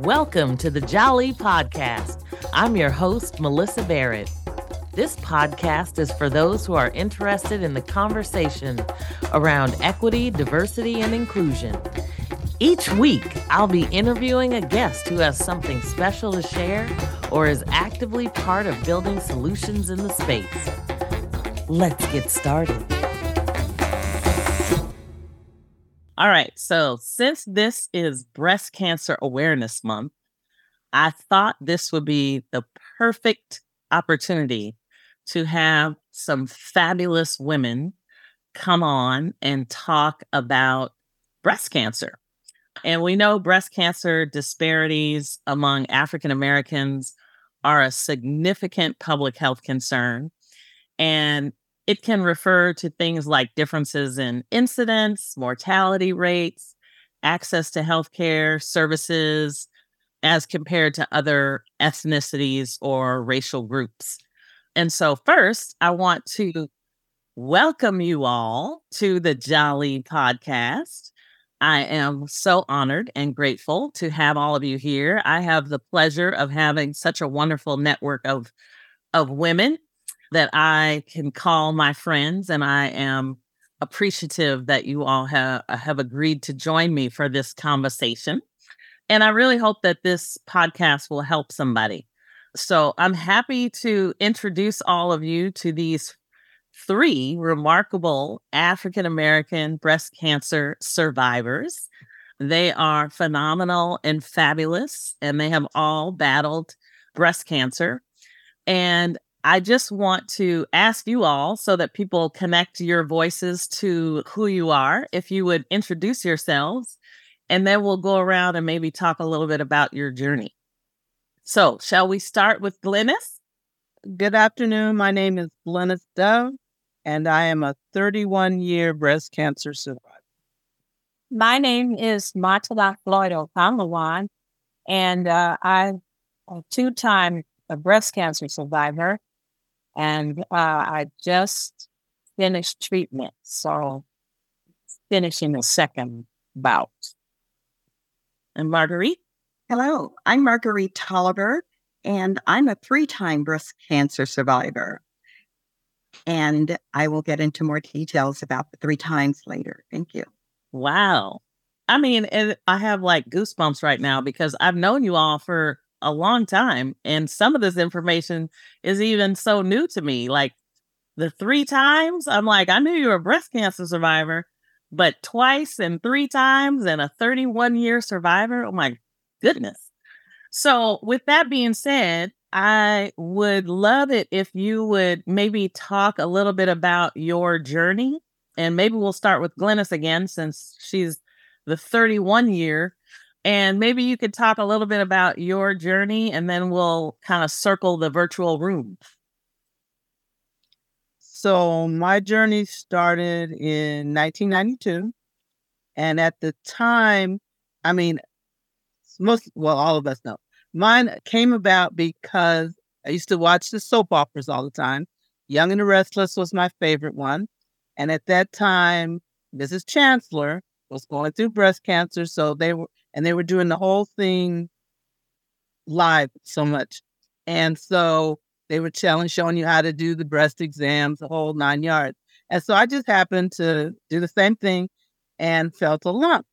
Welcome to the Jolly Podcast. I'm your host, Melissa Barrett. This podcast is for those who are interested in the conversation around equity, diversity, and inclusion. Each week, I'll be interviewing a guest who has something special to share or is actively part of building solutions in the space. Let's get started. All right. So, since this is Breast Cancer Awareness Month, I thought this would be the perfect opportunity to have some fabulous women come on and talk about breast cancer. And we know breast cancer disparities among African Americans are a significant public health concern. And it can refer to things like differences in incidence, mortality rates, access to healthcare services as compared to other ethnicities or racial groups. And so, first, I want to welcome you all to the Jolly Podcast. I am so honored and grateful to have all of you here. I have the pleasure of having such a wonderful network of, of women that I can call my friends, and I am appreciative that you all have uh, have agreed to join me for this conversation. And I really hope that this podcast will help somebody. So I'm happy to introduce all of you to these three remarkable African American breast cancer survivors. They are phenomenal and fabulous, and they have all battled breast cancer. And I just want to ask you all so that people connect your voices to who you are. If you would introduce yourselves, and then we'll go around and maybe talk a little bit about your journey. So, shall we start with Glynis? Good afternoon. My name is Glynis Dove, and I am a 31 year breast cancer survivor. My name is Mateenah Floyd Okanlawon, and uh, I'm a two time breast cancer survivor and uh, I just finished treatment, so finishing the second bout. And Marguerite? Hello, I'm Marguerite Toliver, and I'm a three time breast cancer survivor. And I will get into more details about the three times later. Thank you. Wow. I mean, I have like goosebumps right now because I've known you all for a long time. And some of this information is even so new to me. Like the three times, I'm like, I knew you were a breast cancer survivor, but twice and three times and a 31 year survivor. Oh my goodness. So, with that being said, I would love it if you would maybe talk a little bit about your journey. And maybe we'll start with Glynis again, since she's the 31 year and maybe you could talk a little bit about your journey and then we'll kind of circle the virtual room. So, my journey started in 1992. And at the time, I mean, most, well, all of us know, mine came about because I used to watch the soap operas all the time. Young and the Restless was my favorite one. And at that time, Mrs. Chancellor was going through breast cancer. So they were and they were doing the whole thing live so much. And so they were telling, showing you how to do the breast exams, the whole nine yards. And so I just happened to do the same thing and felt a lump.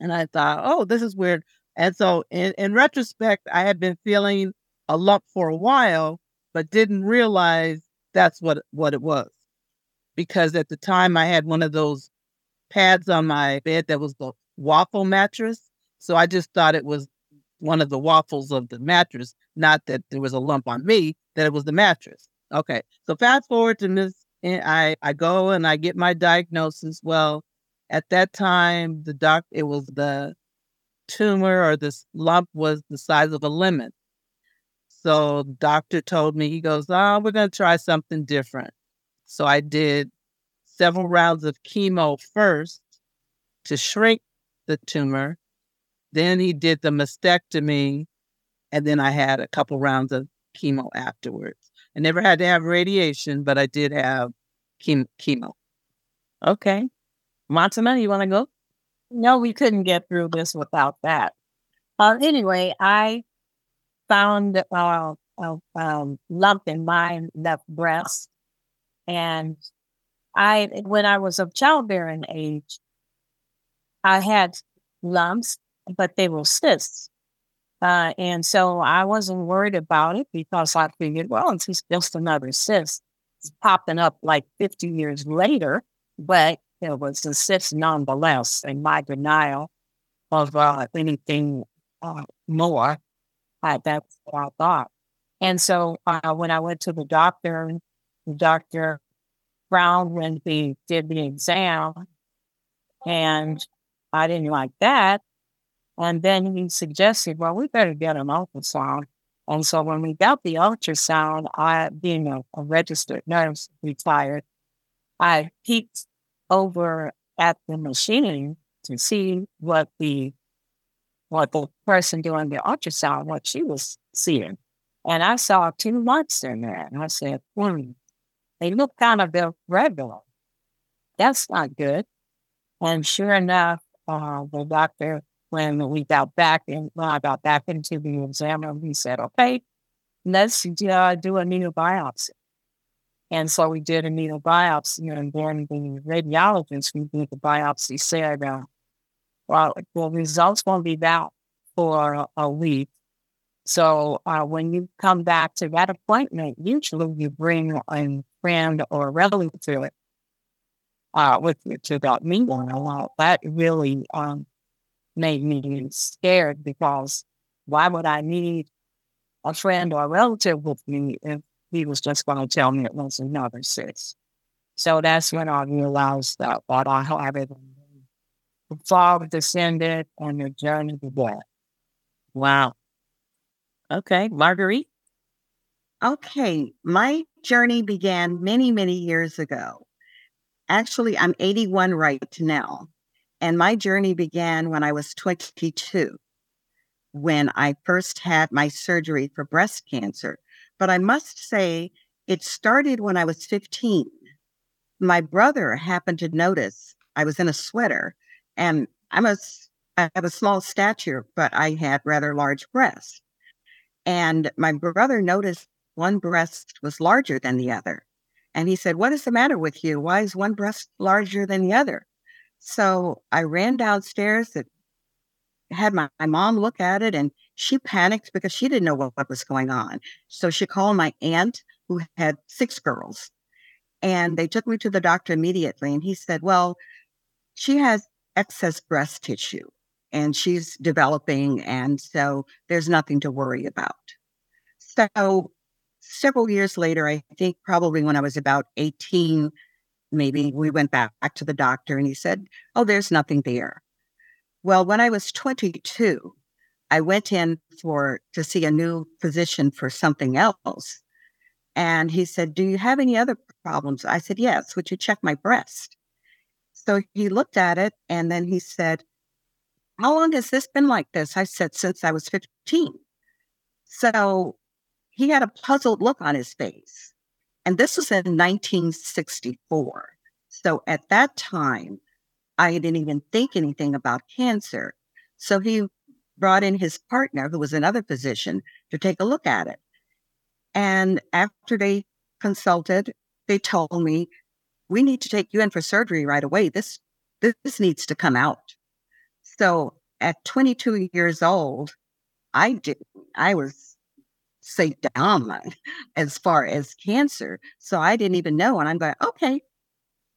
And I thought, oh, this is weird. And so in, in retrospect, I had been feeling a lump for a while, but didn't realize that's what, what it was. Because at the time I had one of those pads on my bed that was the waffle mattress. So I just thought it was one of the waffles of the mattress, not that there was a lump on me, that it was the mattress. Okay. So fast forward to Miss eh, I, I go and I get my diagnosis. Well, at that time, the doc it was the tumor or this lump was the size of a lemon. So doctor told me, he goes, Oh, we're gonna try something different. So I did several rounds of chemo first to shrink the tumor. Then he did the mastectomy, and then I had a couple rounds of chemo afterwards. I never had to have radiation, but I did have chemo. Okay. Mateenah, you want to go? No, we couldn't get through this without that. Uh, anyway, I found uh, a um, lump in my left breast. And I, when I was of childbearing age, I had lumps, but they were cysts. Uh, and so I wasn't worried about it because I figured, well, it's just another cyst. It's popping up like 50 years later, but it was a cyst nonetheless. And my denial of uh, anything uh, more, that's what I thought. And so uh, when I went to the doctor, the doctor frowned when he did the exam, and I didn't like that. And then he suggested, well, we better get an ultrasound. And so when we got the ultrasound, I, being a, a registered nurse, retired, I peeked over at the machine to see what the what the person doing the ultrasound, what she was seeing. And I saw two lumps in there. And I said, hmm, they look kind of irregular. That's not good. And sure enough, uh, the doctor when we got back in, when I got back into the exam he said, okay, let's uh, do a needle biopsy. And so we did a needle biopsy, and then the radiologist who did the biopsy said, uh, well, the results won't be out for a, a week. So uh, when you come back to that appointment, usually you bring a friend or a relative to it, uh, with you to that meeting. Well, that really um, made me scared because why would I need a friend or a relative with me if he was just going to tell me it was another sis? So that's when I realized that what I had it. The fog descended and the journey began. Wow. Okay, Marguerite. Okay, my journey began many, many years ago. Actually, I'm 81 right now. And my journey began when I was 22, when I first had my surgery for breast cancer. But I must say, it started when I was 15. My brother happened to notice I was in a sweater, and I'm a, I have a small stature, but I had rather large breasts. And my brother noticed one breast was larger than the other. And he said, What is the matter with you? Why is one breast larger than the other? So I ran downstairs and had my, my mom look at it and she panicked because she didn't know what, what was going on. So she called my aunt who had six girls and they took me to the doctor immediately. And he said, Well, she has excess breast tissue and she's developing. And so there's nothing to worry about. So several years later, I think probably when I was about 18, maybe we went back back to the doctor and he said, Oh, there's nothing there. Well, when I was 22, I went in for to see a new physician for something else. And he said, Do you have any other problems? I said, Yes. Would you check my breast? So he looked at it and then he said, How long has this been like this? I said, Since I was 15. So he had a puzzled look on his face. And this was in 1964. So at that time, I didn't even think anything about cancer. So he brought in his partner, who was another physician, to take a look at it. And after they consulted, they told me, we need to take you in for surgery right away. This, this needs to come out. So at 22 years old, I did, I was say dumb as far as cancer. So I didn't even know. And I'm going, okay,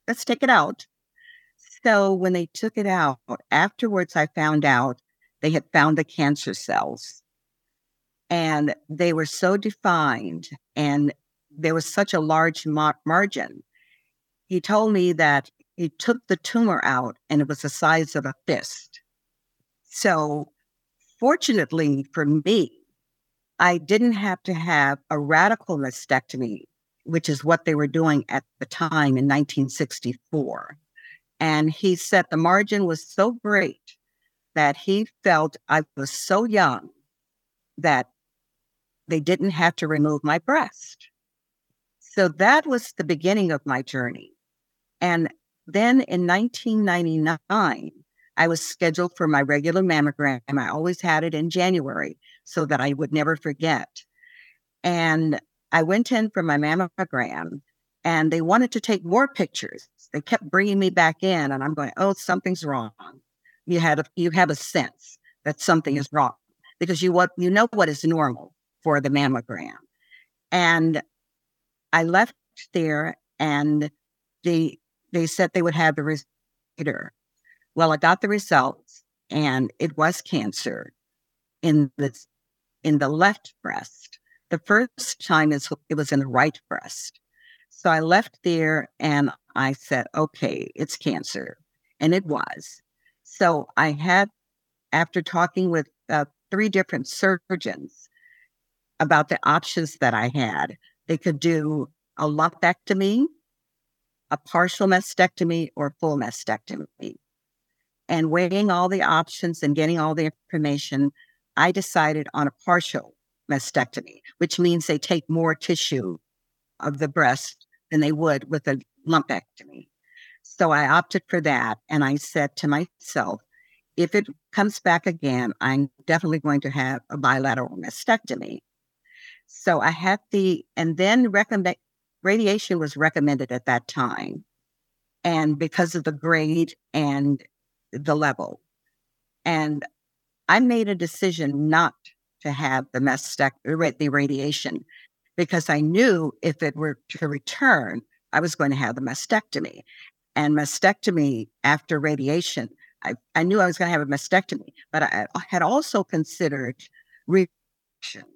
let's take it out. So when they took it out, afterwards, I found out they had found the cancer cells and they were so defined and there was such a large mar- margin. He told me that he took the tumor out and it was the size of a fist. So, fortunately for me, I didn't have to have a radical mastectomy, which is what they were doing at the time in 1964. And he said the margin was so great that he felt I was so young that they didn't have to remove my breast. So that was the beginning of my journey. And then in 1999, I was scheduled for my regular mammogram. I always had it in January so that I would never forget. And I went in for my mammogram and they wanted to take more pictures. They kept bringing me back in and I'm going, "Oh, something's wrong." You had a, you have a sense that something is wrong because you what you know what is normal for the mammogram. And I left there and they they said they would have the result later. Well, I got the results and it was cancer in the in the left breast. The first time is it was in the right breast. So I left there and I said, okay, it's cancer. And it was. So I had, after talking with uh, three different surgeons about the options that I had, they could do a lumpectomy, a partial mastectomy, or full mastectomy. And weighing all the options and getting all the information, I decided on a partial mastectomy, which means they take more tissue of the breast than they would with a lumpectomy. So I opted for that. And I said to myself, if it comes back again, I'm definitely going to have a bilateral mastectomy. So I had the, and then recommend, radiation was recommended at that time. And because of the grade and the level. And I made a decision not to have the mastectomy, the radiation, because I knew if it were to return, I was going to have the mastectomy. And mastectomy after radiation, I, I knew I was going to have a mastectomy, but I, I had also considered reconstruction.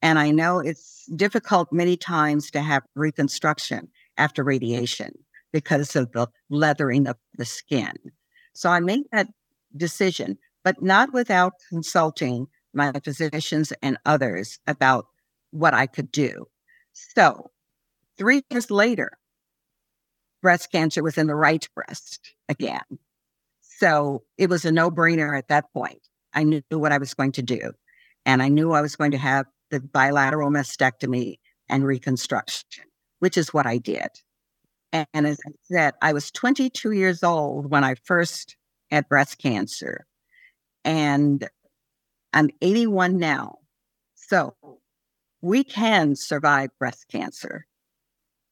And I know it's difficult many times to have reconstruction after radiation because of the leathering of the skin. So I made that decision, but not without consulting my physicians and others about what I could do. So three years later, breast cancer was in the right breast again. So it was a no brainer at that point. I knew what I was going to do. And I knew I was going to have the bilateral mastectomy and reconstruction, which is what I did. And as I said, I was 22 years old when I first had breast cancer. And I'm 81 now. So we can survive breast cancer.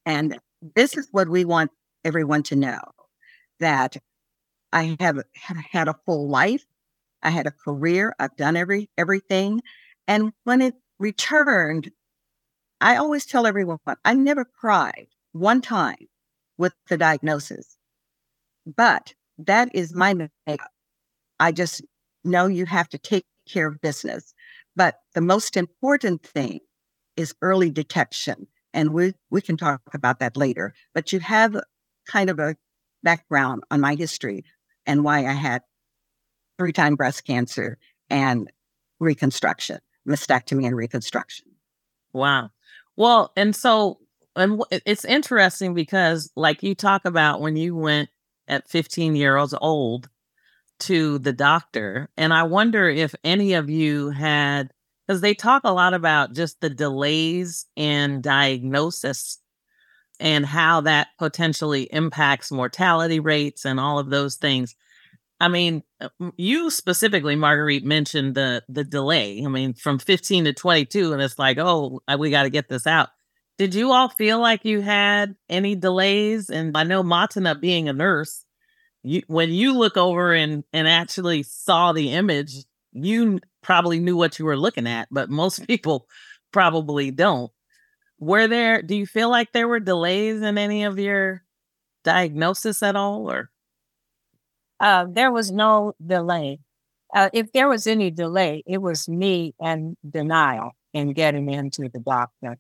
And this is what we want everyone to know that I have had a full life. I had a career. I've done every everything. And when it returned, I always tell everyone I never cried one time with the diagnosis. But that is my makeup. I just know you have to take care of business. But the most important thing is early detection. And we, we can talk about that later. But you have kind of a background on my history and why I had three time breast cancer and reconstruction, mastectomy and reconstruction. Wow. Well, and so, and it's interesting because, like you talk about when you went at 15 years old to the doctor, and I wonder if any of you had, because they talk a lot about just the delays in diagnosis and how that potentially impacts mortality rates and all of those things. I mean, uh, you specifically, Marguerite, mentioned the the delay. I mean, from 15 to 22, and it's like, oh, we got to get this out. Did you all feel like you had any delays? And I know Mateenah being a nurse, you when you look over and and actually saw the image, you probably knew what you were looking at, but most people probably don't. Were there do you feel like there were delays in any of your diagnosis at all or? Uh, there was no delay. Uh, if there was any delay it was me and denial in getting into the doctor.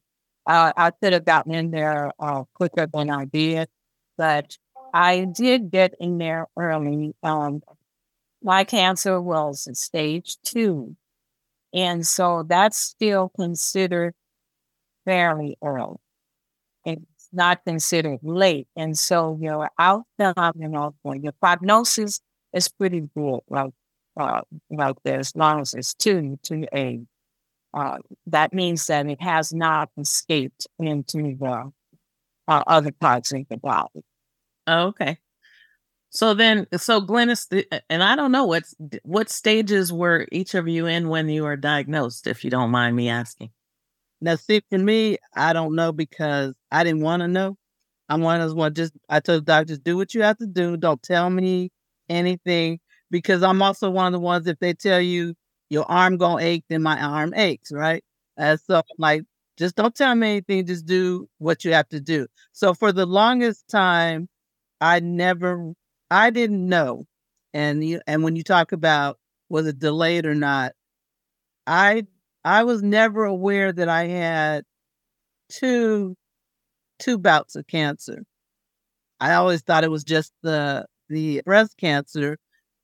Uh, i could have gotten in there uh, quicker than i did but i did get in there early um, my cancer was stage two and so that's still considered fairly early. It's not considered late. And so your outcome, you know, your prognosis is pretty good, like, uh, like there, as long as it's two to a, uh, that means that it has not escaped into the uh, other parts of the body. Oh, okay. So then, so Glynis, and I don't know what what stages were each of you in when you were diagnosed, if you don't mind me asking. Now, see, for me, I don't know because I didn't want to know. I'm one of those one. Just I told the doctors, do what you have to do. Don't tell me anything because I'm also one of the ones. If they tell you your arm gonna ache, then my arm aches, right? And so, like, just don't tell me anything. Just do what you have to do. So for the longest time, I never I didn't know. And you, and when you talk about was it delayed or not, I I was never aware that I had two two bouts of cancer. I always thought it was just the the breast cancer,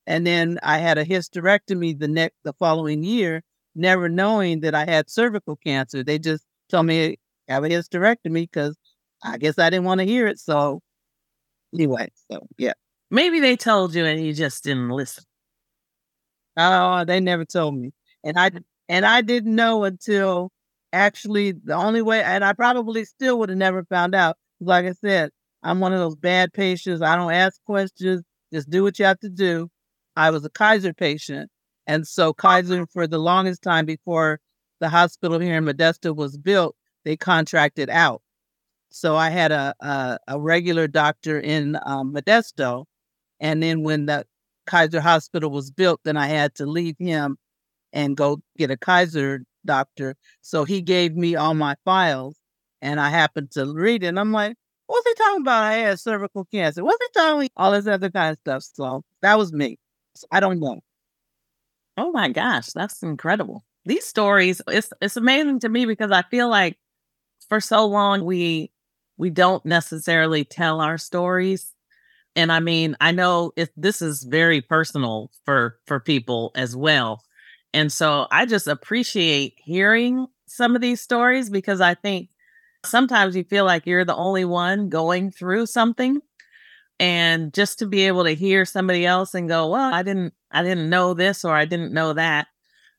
and then I had a hysterectomy the next the following year, never knowing that I had cervical cancer. They just told me have a hysterectomy because I guess I didn't want to hear it. So anyway, so yeah. Maybe they told you and you just didn't listen. Oh, they never told me. And I and I didn't know until actually the only way and I probably still would have never found out. Like I said, I'm one of those bad patients. I don't ask questions, just do what you have to do. I was a Kaiser patient. And so Kaiser for the longest time before the hospital here in Modesto was built, they contracted out. So I had a a, a regular doctor in um, Modesto and then when the Kaiser Hospital was built, then I had to leave him and go get a Kaiser doctor. So he gave me all my files and I happened to read it. And I'm like, what's he talking about? I had cervical cancer. What's he talking all this other kind of stuff? So that was me. I don't know. Oh my gosh, that's incredible. These stories, it's it's amazing to me because I feel like for so long we we don't necessarily tell our stories and i mean i know if this is very personal for for people as well and so i just appreciate hearing some of these stories because i think sometimes you feel like you're the only one going through something and just to be able to hear somebody else and go well i didn't i didn't know this or i didn't know that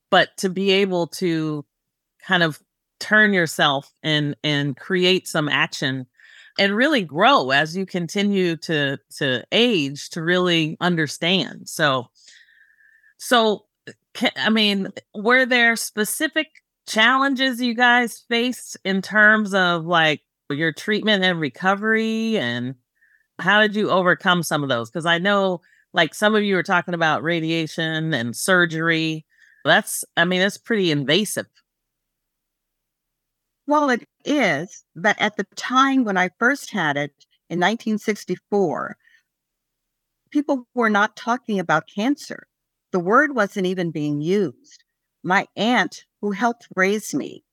but to be able to kind of turn yourself and and create some action and really grow as you continue to to age to really understand. So so uh, i mean were there specific challenges you guys faced in terms of like your treatment and recovery? And how did you overcome some of those? Because i know like some of you were talking about radiation and surgery. That's i mean that's pretty invasive well, it is, but at the time when I first had it in 1964, people were not talking about cancer. The word wasn't even being used. My aunt, who helped raise me,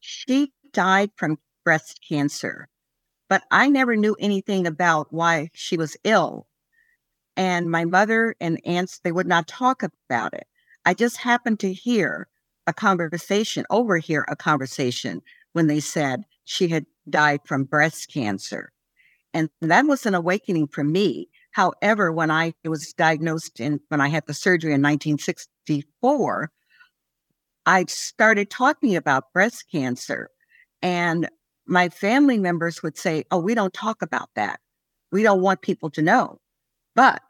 she died from breast cancer, but I never knew anything about why she was ill. And my mother and aunts, they would not talk about it. I just happened to hear a conversation, overhear a conversation when they said she had died from breast cancer. And that was an awakening for me. However, when I was diagnosed and when I had the surgery in 1964, I started talking about breast cancer. And my family members would say, Oh, we don't talk about that. We don't want people to know. But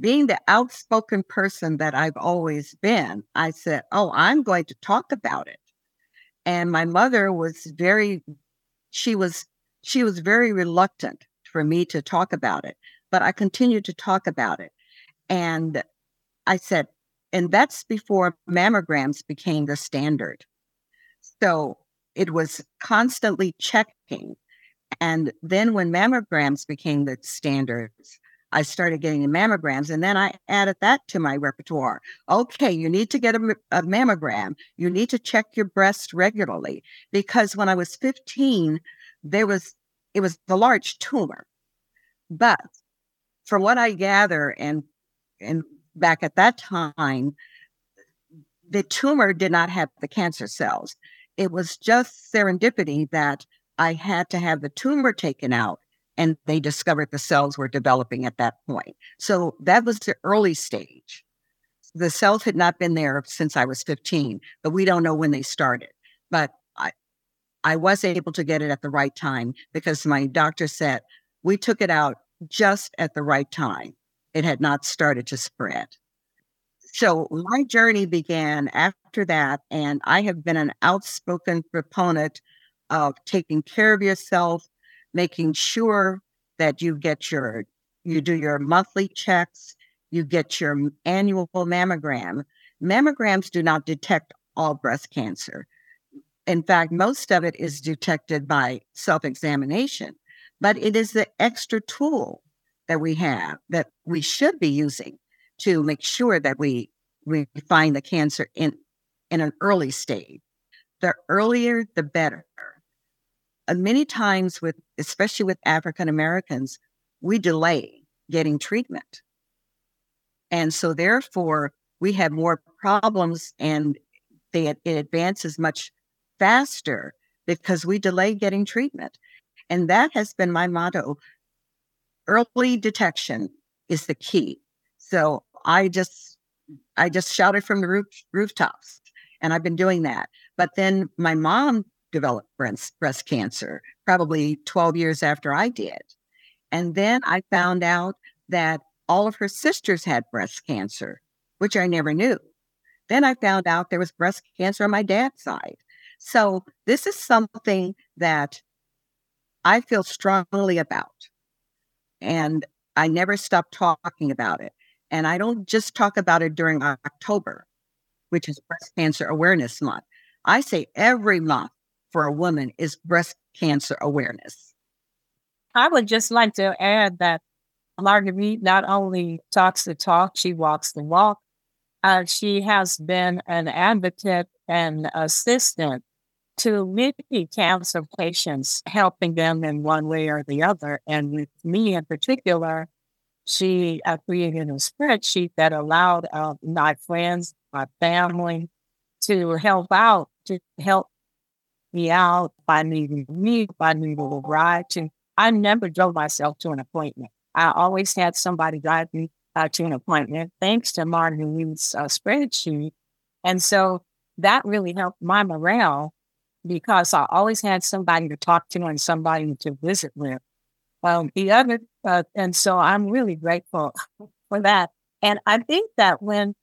being the outspoken person that I've always been, I said, Oh, I'm going to talk about it and my mother was very she was she was very reluctant for me to talk about it but i continued to talk about it. And i said and that's before mammograms became the standard. So it was constantly checking. And then when mammograms became the standards I started getting the mammograms and then I added that to my repertoire. Okay, you need to get a, a, mammogram. You need to check your breast regularly because when I was 15, there was it was a large tumor. But from what I gather and and back at that time, the tumor did not have the cancer cells. It was just serendipity that I had to have the tumor taken out and they discovered the cells were developing at that point. So that was the early stage. The cells had not been there since I was 15, but we don't know when they started. But I, I was able to get it at the right time because my doctor said we took it out just at the right time. it had not started to spread. So my journey began after that, and I have been an outspoken proponent of taking care of yourself, making sure that you get your you do your monthly checks, you get your annual mammogram. Mammograms do not detect all breast cancer. In fact, most of it is detected by self examination, but it is the extra tool that we have that we should be using to make sure that we, we find the cancer in, in an early stage. The earlier, the better. Uh, many times, with especially with African Americans, we delay getting treatment. And so, therefore, we have more problems and they, it advances much faster because we delay getting treatment. And that has been my motto. Early detection is the key. So I just I just shouted from the roof, rooftops and I've been doing that. But then my mom developed breast, breast cancer probably 12 years after I did. And then I found out that all of her sisters had breast cancer, which I never knew. Then I found out there was breast cancer on my dad's side. So this is something that I feel strongly about. And I never stop talking about it. And I don't just talk about it during October, which is Breast Cancer Awareness Month. I say every month for a woman is breast cancer awareness. I would just like to add that Marguerite not only talks the talk, she walks the walk. Uh, she has been an advocate and assistant to many cancer patients, helping them in one way or the other. And with me in particular, she uh, created a spreadsheet that allowed uh, my friends, my family to help out, to help me out if I needed me, if I a ride. To, I never drove myself to an appointment. I always had somebody drive me uh, to an appointment, thanks to Marguerite's uh, spreadsheet. And so that really helped my morale because I always had somebody to talk to and somebody to visit with. Um, the other, uh, and so I'm really grateful for that. And I think that when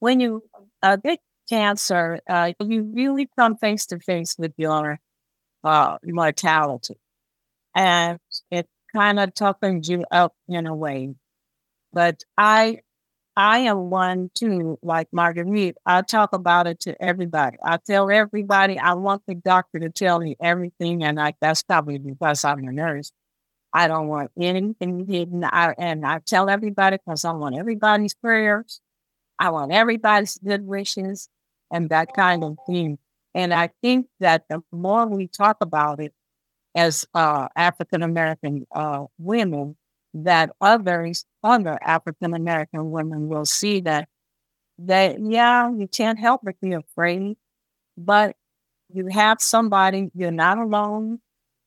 when you uh, get cancer, uh, you really come face to face with your uh, mortality, and it kind of toughens you up in a way. But I I am one too, like Marguerite. I talk about it to everybody. I tell everybody I want the doctor to tell me everything, and I, that's probably because I'm a nurse. I don't want anything hidden. I, and I tell everybody because I want everybody's prayers. I want everybody's good wishes and that kind of thing. And I think that the more we talk about it as uh, African American uh, women, that others, other African American women will see that that yeah, you can't help but be afraid, but you have somebody, you're not alone.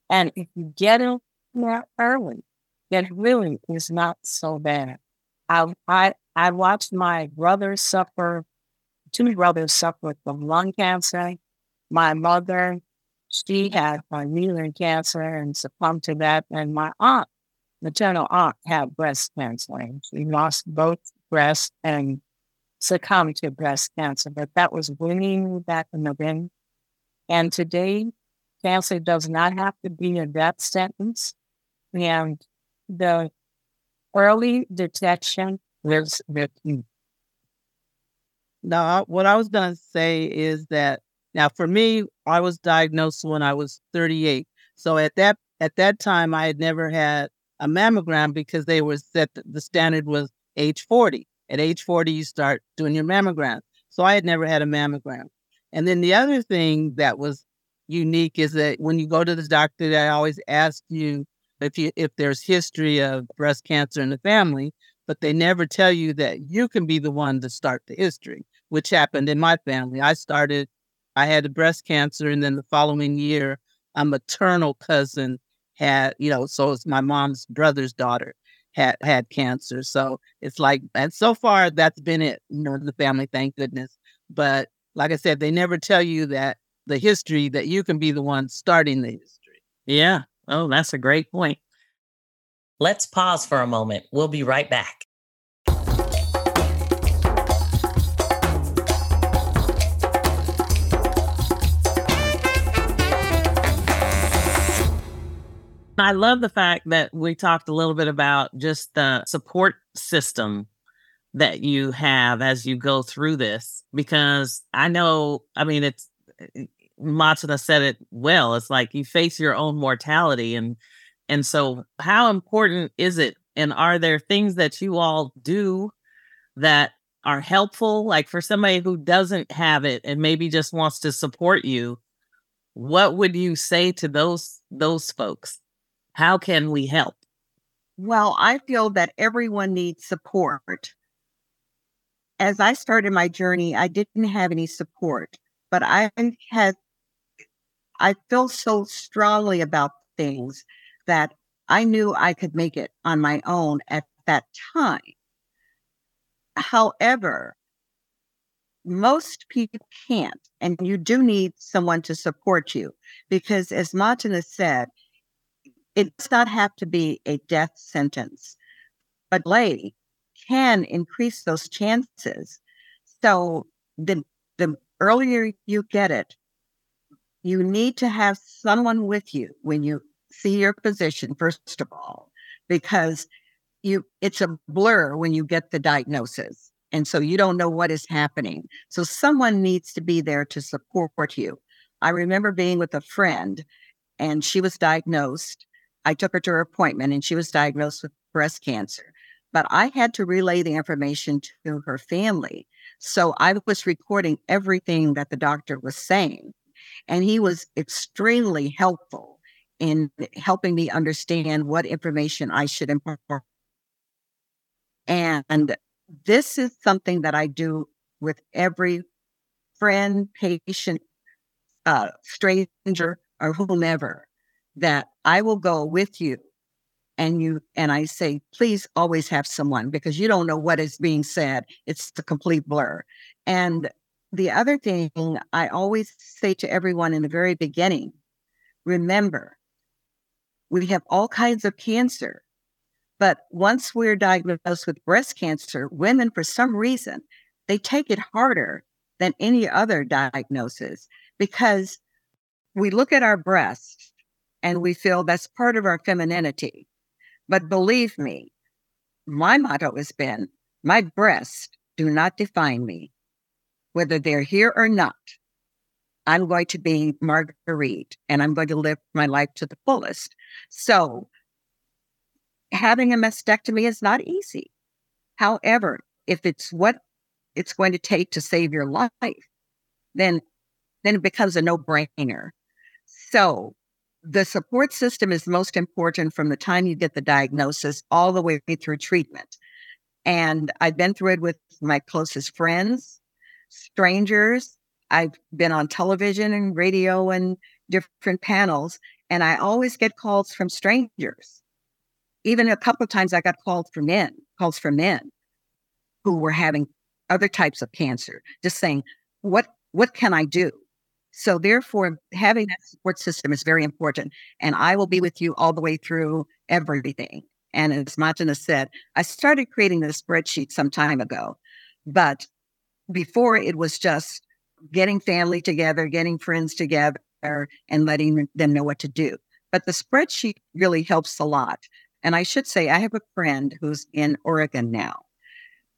And if you get it there early, it really is not so bad. I I I watched my brother suffer, two brothers suffer from lung cancer. My mother, she had uterine cancer and succumbed to that, and my aunt maternal aunt had breast cancer. She lost both breasts and succumbed to breast cancer, but that was winning back in the day. And today, cancer does not have to be a death sentence. And the early detection is the key. Now, what I was going to say is that now for me, I was diagnosed when I was 38. So at that at that time, I had never had a mammogram because they were set the standard was age 40. At age 40, you start doing your mammogram. So I had never had a mammogram. And then the other thing that was unique is that when you go to the doctor, they always ask you if you if there's history of breast cancer in the family, but they never tell you that you can be the one to start the history, which happened in my family. I started, I had breast cancer, and then the following year, a maternal cousin had, you know, so it's my mom's brother's daughter had had cancer. So it's like, and so far that's been it, you know, the family, thank goodness. But like I said, they never tell you that the history that you can be the one starting the history. Yeah. Oh, that's a great point. Let's pause for a moment. We'll be right back. I love the fact that we talked a little bit about just the support system that you have as you go through this, because I know, I mean, it's eh, eh, Mateenah said it well. It's like you face your own mortality and and so how important is it and are there things that you all do that are helpful? Like for somebody who doesn't have it and maybe just wants to support you what would you say to those those folks? How can we help? Well i feel that everyone needs support. As i started my journey i didn't have any support but i had i feel so strongly about things that i knew i could make it on my own at that time However, most people can't, and you do need someone to support you because, as Mateenah said, it does not have to be a death sentence, but lay can increase those chances. So the the earlier you get it, you need to have someone with you when you see your physician, first of all, because you it's a blur when you get the diagnosis and so you don't know what is happening. So someone needs to be there to support you. I remember being with a friend and she was diagnosed. I took her to her appointment and she was diagnosed with breast cancer but i had to relay the information to her family. So i was recording everything that the doctor was saying and he was extremely helpful in helping me understand what information I should impart and this is something that I do with every friend, patient, uh, stranger, or whomever, that I will go with you. And you and I say, please always have someone because you don't know what is being said. It's the complete blur. And the other thing I always say to everyone in the very beginning remember, we have all kinds of cancer. But once we're diagnosed with breast cancer, women, for some reason, they take it harder than any other diagnosis because we look at our breast and we feel that's part of our femininity. But believe me, my motto has been my breasts do not define me. Whether they're here or not, I'm going to be Marguerite and I'm going to live my life to the fullest. So having a mastectomy is not easy. However, if it's what it's going to take to save your life, then then it becomes a no-brainer. So the support system is most important from the time you get the diagnosis all the way through treatment. And I've been through it with my closest friends, strangers. I've been on television and radio and different panels, and I always get calls from strangers even a couple of times I got calls from men, calls from men who were having other types of cancer, just saying, what what can I do? So therefore, having that support system is very important. And I will be with you all the way through everything. And as Mateenah said, I started creating this spreadsheet some time ago, but before it was just getting family together, getting friends together, and letting them know what to do. But the spreadsheet really helps a lot and I should say, I have a friend who's in Oregon now.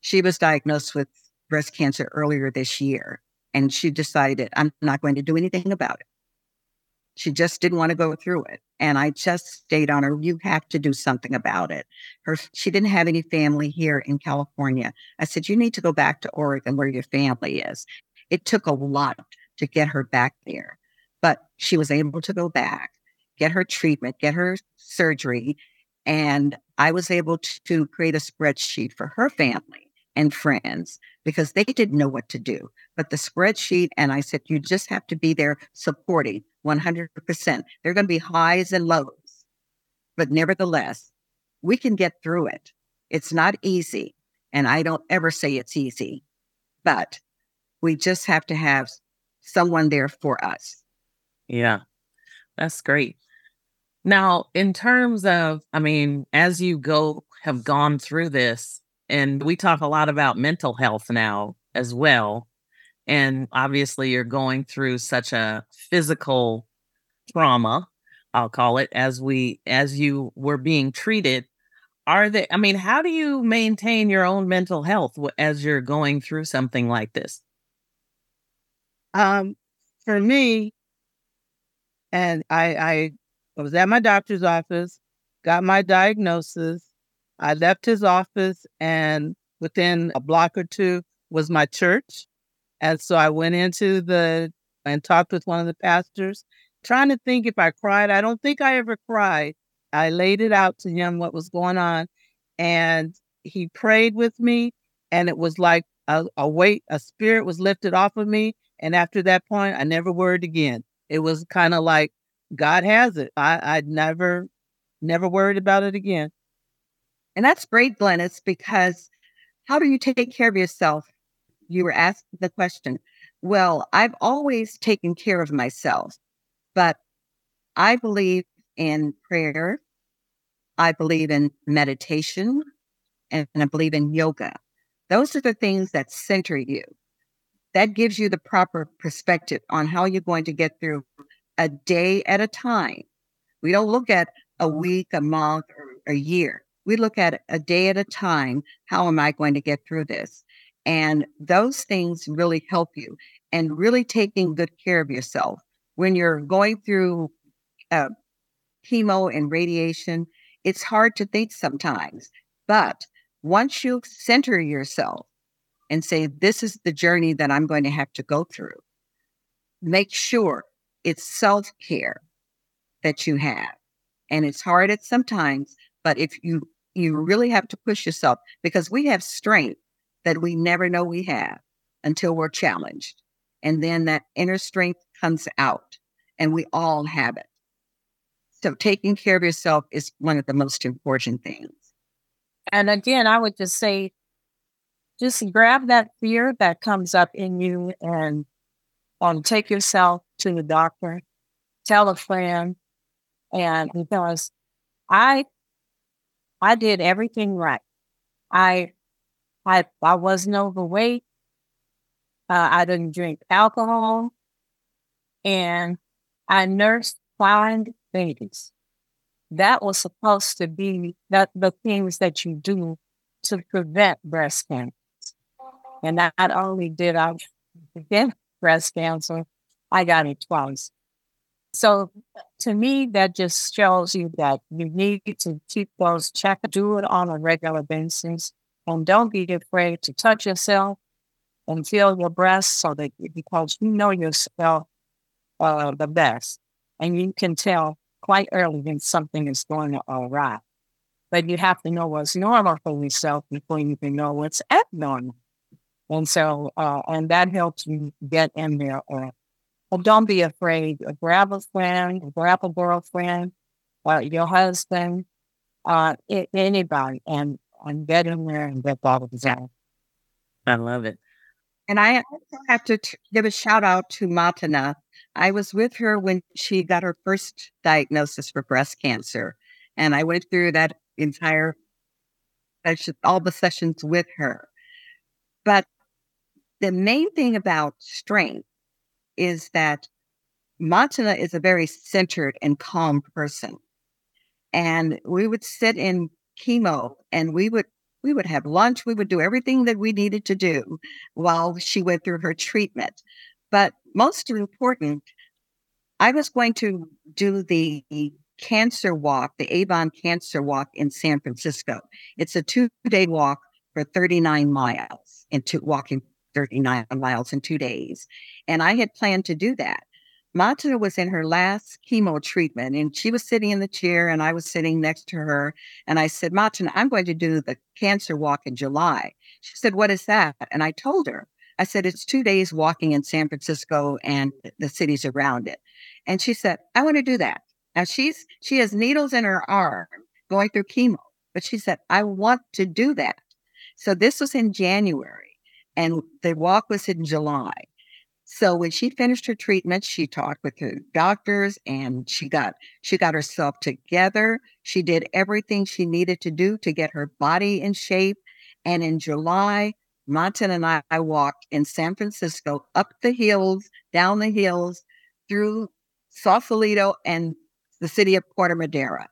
She was diagnosed with breast cancer earlier this year, and she decided, I'm not going to do anything about it. She just didn't want to go through it. And I just stayed on her, you have to do something about it. Her she didn't have any family here in California. I said, You need to go back to Oregon where your family is. It took a lot to get her back there, but she was able to go back, get her treatment, get her surgery, and I was able to create a spreadsheet for her family and friends because they didn't know what to do. But the spreadsheet, and I said, you just have to be there supporting 100%. There are going to be highs and lows. But nevertheless, we can get through it. It's not easy. And I don't ever say it's easy, but we just have to have someone there for us. Yeah, that's great. Now, in terms of, I mean, as you go, have gone through this, and we talk a lot about mental health now as well. And obviously, you're going through such a physical trauma, I'll call it, as we as you were being treated. Are they? I mean, how do you maintain your own mental health as you're going through something like this? Um, for me, and I, I was at my doctor's office, got my diagnosis. I left his office, and within a block or two was my church. And so I went into the and talked with one of the pastors, trying to think if I cried. I don't think I ever cried. I laid it out to him what was going on, and he prayed with me, and it was like a, a weight, a spirit was lifted off of me. And after that point, I never worried again. It was kind of like God has it. I I never never worried about it again. And that's great, Glynis, because how do you take care of yourself? You were asked the question. Well, I've always taken care of myself, but I believe in prayer. I believe in meditation and I believe in yoga. Those are the things that center you. That gives you the proper perspective on how you're going to get through a day at a time. We don't look at a week, a month, or a year. We look at a day at a time. How am I going to get through this? And those things really help you and really taking good care of yourself. When you're going through uh, chemo and radiation, it's hard to think sometimes. But once you center yourself and say, This is the journey that I'm going to have to go through, make sure it's self care that you have. And it's hard at sometimes, but if you you really have to push yourself because we have strength that we never know we have until we're challenged. And then that inner strength comes out and we all have it. So taking care of yourself is one of the most important things. And again, I would just say, just grab that fear that comes up in you and um, take yourself to the doctor, tell a friend, and because I I did everything right. I I I wasn't overweight. Uh, I didn't drink alcohol, and I nursed five babies. That was supposed to be that the things that you do to prevent breast cancer. And not only did I get breast cancer, I got it twice. So to me, that just shows you that you need to keep those check, do it on a regular basis, and don't be afraid to touch yourself and feel your breast so that because you know yourself uh, the best, and you can tell quite early when something is going awry. But you have to know what's normal for yourself before you can know what's abnormal. And so, uh, and that helps you get in there or well, don't be afraid. Grab a friend, grab a girlfriend, uh, your husband, uh, anybody, and and get in there and get bottles out. I love it. And I also have to t- give a shout out to Mateenah. I was with her when she got her first diagnosis for breast cancer, and I went through that entire session, all the sessions with her. But the main thing about strength is that Mateenah is a very centered and calm person. And we would sit in chemo and we would we would have lunch, we would do everything that we needed to do while she went through her treatment. But most important, I was going to do the cancer walk, the Avon Cancer Walk in San Francisco. It's a two day walk for 39 miles into walking 39 miles in two days. And I had planned to do that. Mata was in her last chemo treatment and she was sitting in the chair and I was sitting next to her. And I said, Mata, I'm going to do the cancer walk in July. She said, What is that? And I told her, I said, It's two days walking in San Francisco and the cities around it. And she said, I want to do that. Now she's she has needles in her arm going through chemo, but she said, I want to do that. So this was in January and the walk was in July. So when she finished her treatment, she talked with her doctors and she got she got herself together. She did everything she needed to do to get her body in shape. And in July, Mateenah and I, I walked in San Francisco up the hills, down the hills, through Sausalito and the city of Corte Madera.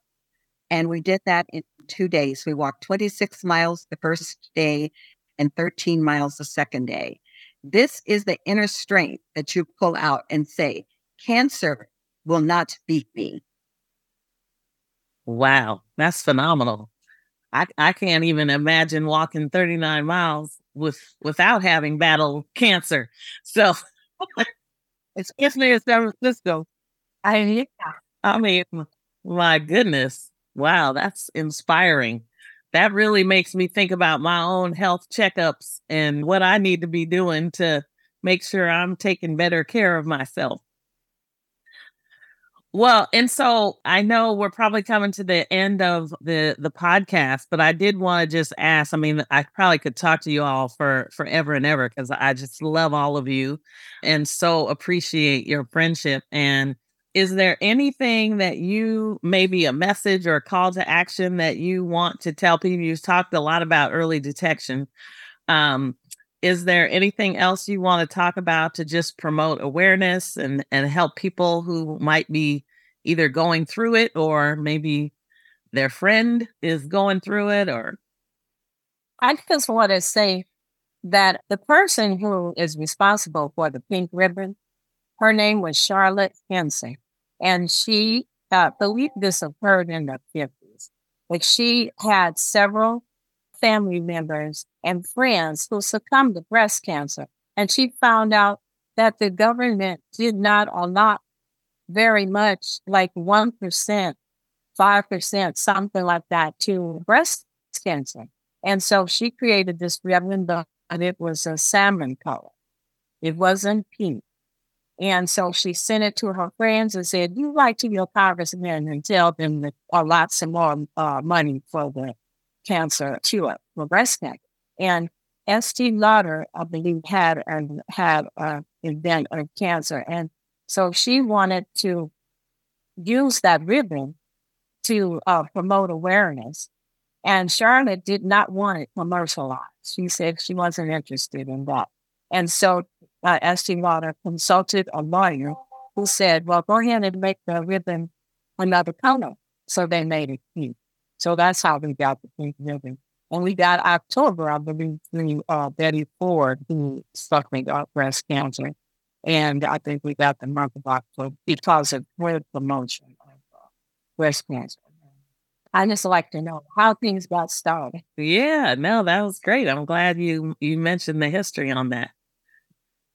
And we did that in two days. We walked 26 miles the first day and 13 miles the second day. This is the inner strength that you pull out and say, cancer will not beat me. Wow, that's phenomenal. I, I can't even imagine walking 39 miles with without having battled cancer. So especially in San Francisco. I yeah. I mean, my goodness. Wow, that's inspiring. That really makes me think about my own health checkups and what I need to be doing to make sure I'm taking better care of myself. Well, and so I know we're probably coming to the end of the the podcast, but I did want to just ask. I mean, I probably could talk to you all for forever and ever because I just love all of you and so appreciate your friendship. And is there anything that you maybe a message or a call to action that you want to tell people? You've talked a lot about early detection. Um, is there anything else you want to talk about to just promote awareness and and help people who might be either going through it or maybe their friend is going through it or I just want to say that the person who is responsible for the pink ribbon, her name was Charlotte Henson. And she, uh, believe this occurred in the 50s, but she had several family members and friends who succumbed to breast cancer. And she found out that the government did not allot very much, like 1%, 5%, something like that, to breast cancer. And so she created this ribbon, and it was a salmon color. It wasn't pink. And so she sent it to her friends and said, You write to your congressman and tell them to allot some more uh, money for the cancer cure, for breast cancer. And Estee Lauder, I believe, had an had an event of cancer, and so she wanted to use that ribbon to uh, promote awareness. And Charlotte did not want it commercialized. She said she wasn't interested in that. And so uh, Estee Lauder consulted a lawyer who said, well, go ahead and make the ribbon another color. So they made it pink. So that's how we got the pink ribbon. And we got October, I believe, through uh, Betty Ford, who me got breast cancer. And I think we got the month of October because of her promotion of uh, breast cancer. I just like to know how things got started. Yeah, no, that was great. I'm glad you you mentioned the history on that.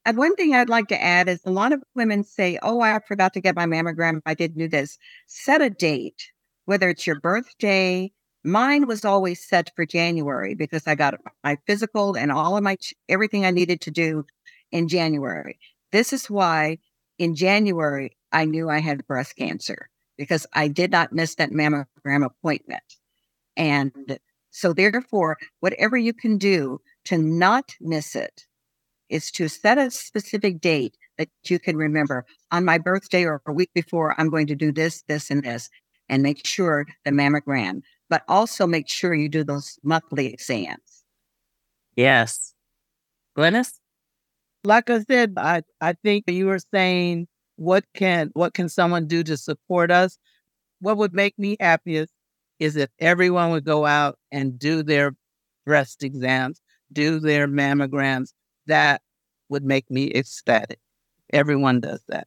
And one thing I'd like to add is a lot of women say, "Oh, I forgot to get my mammogram. I didn't do this." Set a date, whether it's your birthday, Mine was always set for January because I got my physical and all of my everything I needed to do in January. This is why in January I knew I had breast cancer because I did not miss that mammogram appointment. And so therefore, whatever you can do to not miss it is to set a specific date that you can remember. On my birthday or a week before, I'm going to do this, this, and this, and make sure the mammogram but also make sure you do those monthly exams. Yes. Glynis? Like I said, I, I think you were saying what can what can someone do to support us? What would make me happiest is if everyone would go out and do their breast exams, do their mammograms. That would make me ecstatic. Everyone does that.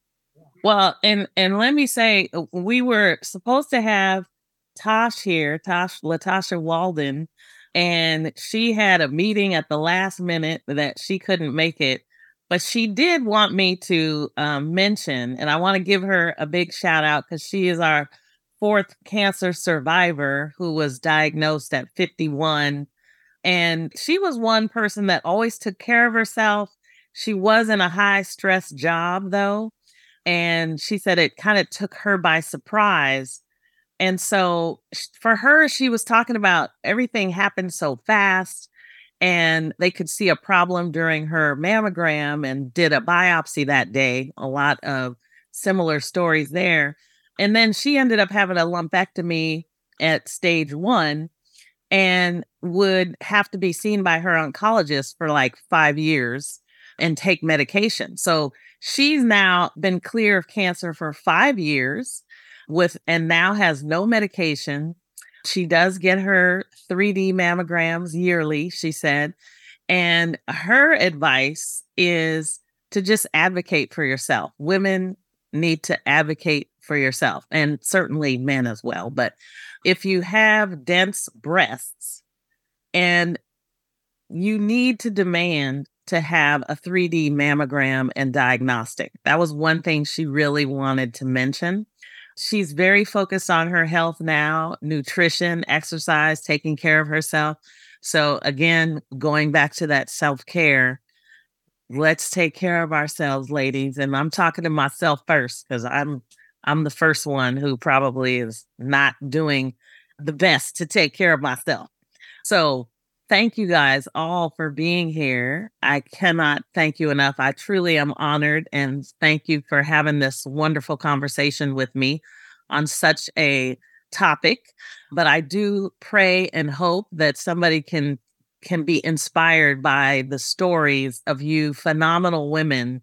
Well, and and let me say, we were supposed to have Tosh here, Tosh Latasha Walden, and she had a meeting at the last minute that she couldn't make it. But she did want me to um, mention, and I want to give her a big shout out because she is our fourth cancer survivor who was diagnosed at 51. And she was one person that always took care of herself. She was in a high stress job, though. And she said it kind of took her by surprise and so for her, she was talking about everything happened so fast and they could see a problem during her mammogram and did a biopsy that day. A lot of similar stories there. And then she ended up having a lumpectomy at stage one and would have to be seen by her oncologist for like five years and take medication. So she's now been clear of cancer for five years with and now has no medication. She does get her 3D mammograms yearly, she said. And her advice is to just advocate for yourself. Women need to advocate for yourself, and certainly men as well. But if you have dense breasts and you need to demand to have a 3D mammogram and diagnostic. That was one thing she really wanted to mention. She's very focused on her health now, nutrition, exercise, taking care of herself. So, again, going back to that self care, let's take care of ourselves, ladies. And I'm talking to myself first because I'm I'm the first one who probably is not doing the best to take care of myself. So thank you guys all for being here. I cannot thank you enough. I truly am honored and thank you for having this wonderful conversation with me on such a topic. But I do pray and hope that somebody can can be inspired by the stories of you phenomenal women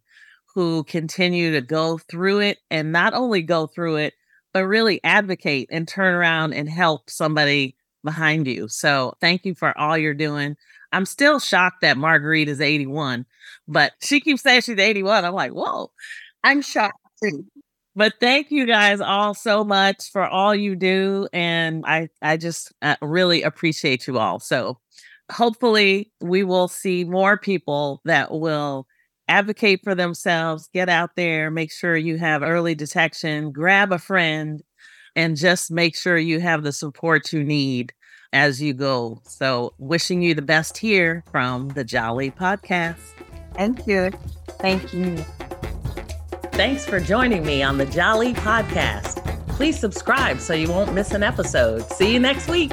who continue to go through it and not only go through it but really advocate and turn around and help somebody behind you. So thank you for all you're doing. I'm still shocked that Marguerite is 81, but she keeps saying she's 81. I'm like, whoa, I'm shocked too. But thank you guys all so much for all you do. And I, I just uh, really appreciate you all. So hopefully we will see more people that will advocate for themselves, get out there, make sure you have early detection, grab a friend, and just make sure you have the support you need as you go. So, wishing you the best here from the Jolly Podcast. Thank you. Thank you. Thanks for joining me on the Jolly Podcast. Please subscribe so you won't miss an episode. See you next week.